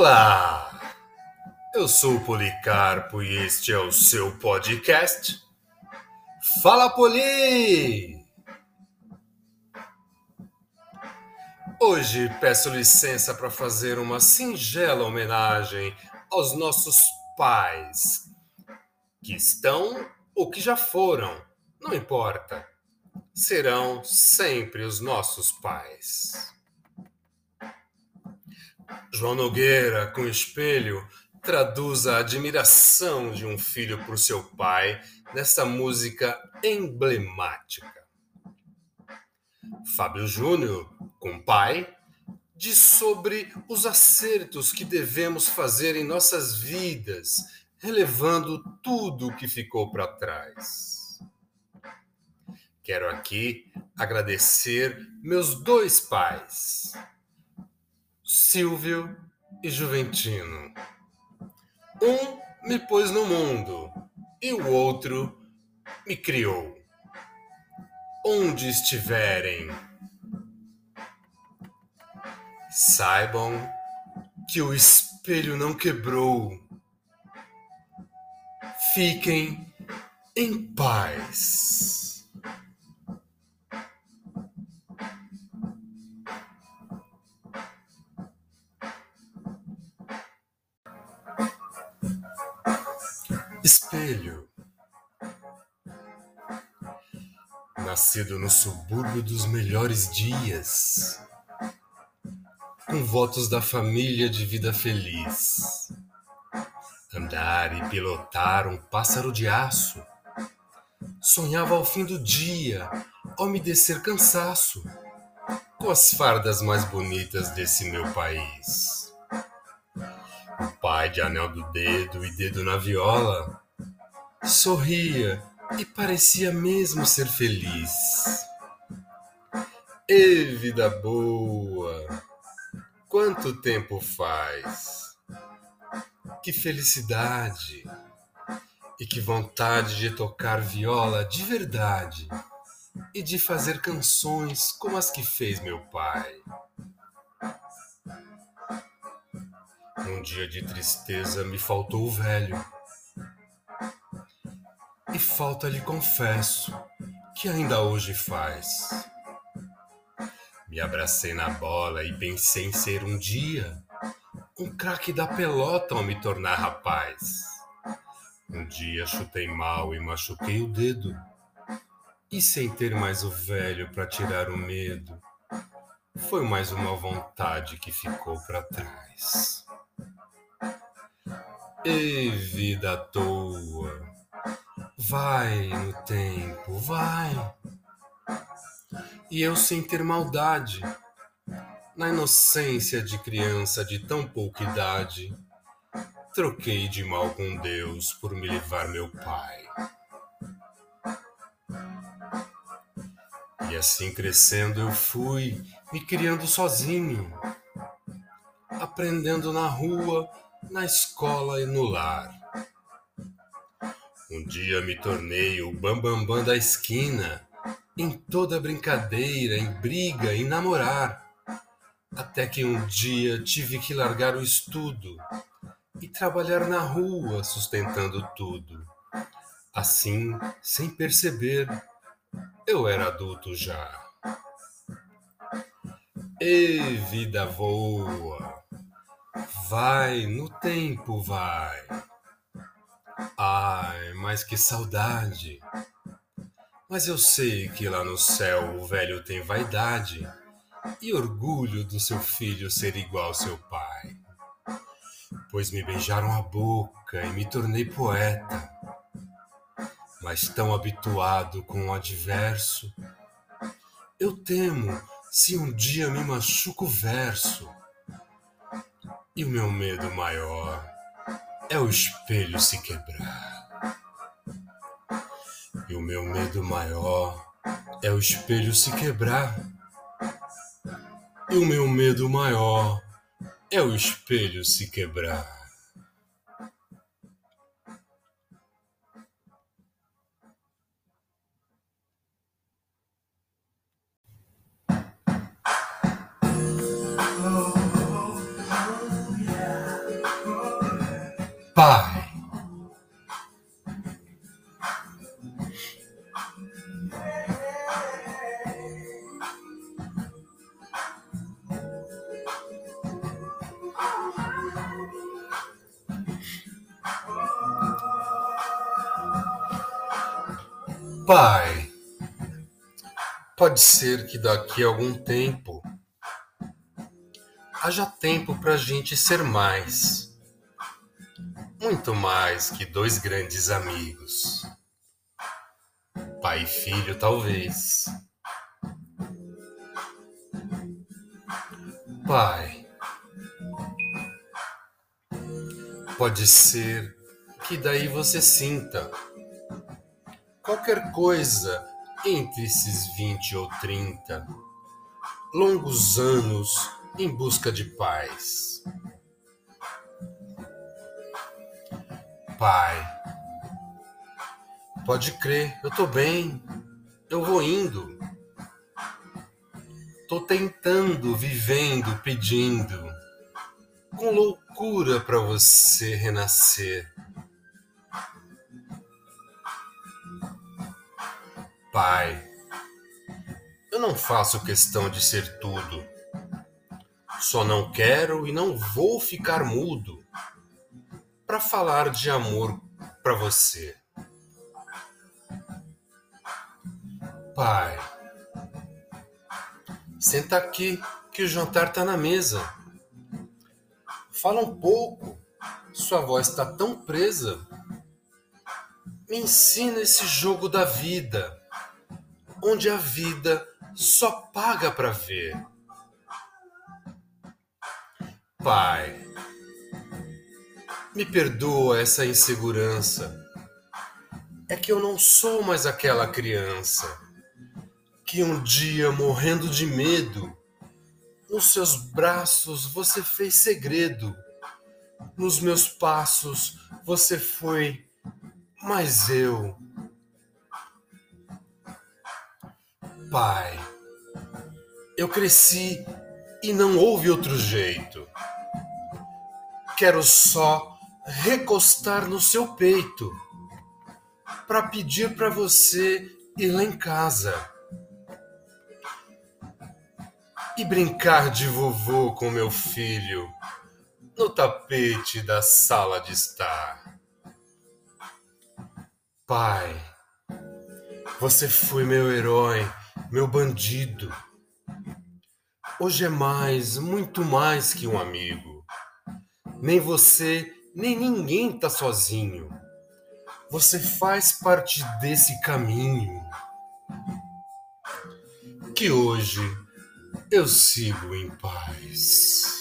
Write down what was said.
Olá! Eu sou o Policarpo e este é o seu podcast. Fala Poli! Hoje peço licença para fazer uma singela homenagem aos nossos pais, que estão ou que já foram, não importa, serão sempre os nossos pais. João Nogueira, com espelho, traduz a admiração de um filho por seu pai nessa música emblemática. Fábio Júnior, com pai, diz sobre os acertos que devemos fazer em nossas vidas, relevando tudo o que ficou para trás. Quero aqui agradecer meus dois pais, Silvio e Juventino. Um me pôs no mundo e o outro me criou. Onde estiverem, saibam que o espelho não quebrou. Fiquem em paz. Nascido no subúrbio dos melhores dias, com votos da família de vida feliz. Andar e pilotar um pássaro de aço. Sonhava ao fim do dia, ao me descer cansaço, com as fardas mais bonitas desse meu país pai de anel do dedo e dedo na viola, sorria e parecia mesmo ser feliz. E vida boa! Quanto tempo faz? Que felicidade! E que vontade de tocar viola de verdade e de fazer canções como as que fez meu pai. Num dia de tristeza me faltou o velho. Falta lhe confesso que ainda hoje faz. Me abracei na bola e pensei em ser um dia um craque da pelota ao me tornar rapaz. Um dia chutei mal e machuquei o dedo. E sem ter mais o velho para tirar o medo, foi mais uma vontade que ficou para trás. E vida à toa, vai no tempo, vai. E eu sem ter maldade, na inocência de criança de tão pouca idade, troquei de mal com Deus por me levar meu pai. E assim crescendo eu fui me criando sozinho, aprendendo na rua na escola e no lar. Um dia me tornei o bambambam bam, bam da esquina, em toda brincadeira, em briga, em namorar. Até que um dia tive que largar o estudo e trabalhar na rua, sustentando tudo. Assim, sem perceber, eu era adulto já. E vida voa! Vai, no tempo vai. Ai, mas que saudade. Mas eu sei que lá no céu o velho tem vaidade e orgulho do seu filho ser igual ao seu pai. Pois me beijaram a boca e me tornei poeta. Mas tão habituado com o adverso, eu temo se um dia me machuco o verso e o meu medo maior é o espelho se quebrar. E o meu medo maior é o espelho se quebrar. E o meu medo maior é o espelho se quebrar. Pai. Pai, pode ser que daqui a algum tempo haja tempo para a gente ser mais, muito mais que dois grandes amigos. Pai e filho, talvez. Pai, pode ser que daí você sinta qualquer coisa entre esses vinte ou trinta longos anos em busca de paz. Pai, pode crer, eu tô bem, eu vou indo. Tô tentando, vivendo, pedindo, com loucura para você renascer. Pai, eu não faço questão de ser tudo. Só não quero e não vou ficar mudo para falar de amor para você. Pai, senta aqui que o jantar tá na mesa. Fala um pouco, sua voz está tão presa. Me ensina esse jogo da vida onde a vida só paga para ver. Pai, me perdoa essa insegurança. É que eu não sou mais aquela criança que um dia, morrendo de medo, nos seus braços você fez segredo. Nos meus passos você foi, mas eu Pai, eu cresci e não houve outro jeito. Quero só recostar no seu peito para pedir para você ir lá em casa e brincar de vovô com meu filho no tapete da sala de estar. Pai, você foi meu herói meu bandido. Hoje é mais, muito mais que um amigo. Nem você, nem ninguém tá sozinho. Você faz parte desse caminho. Que hoje eu sigo em paz.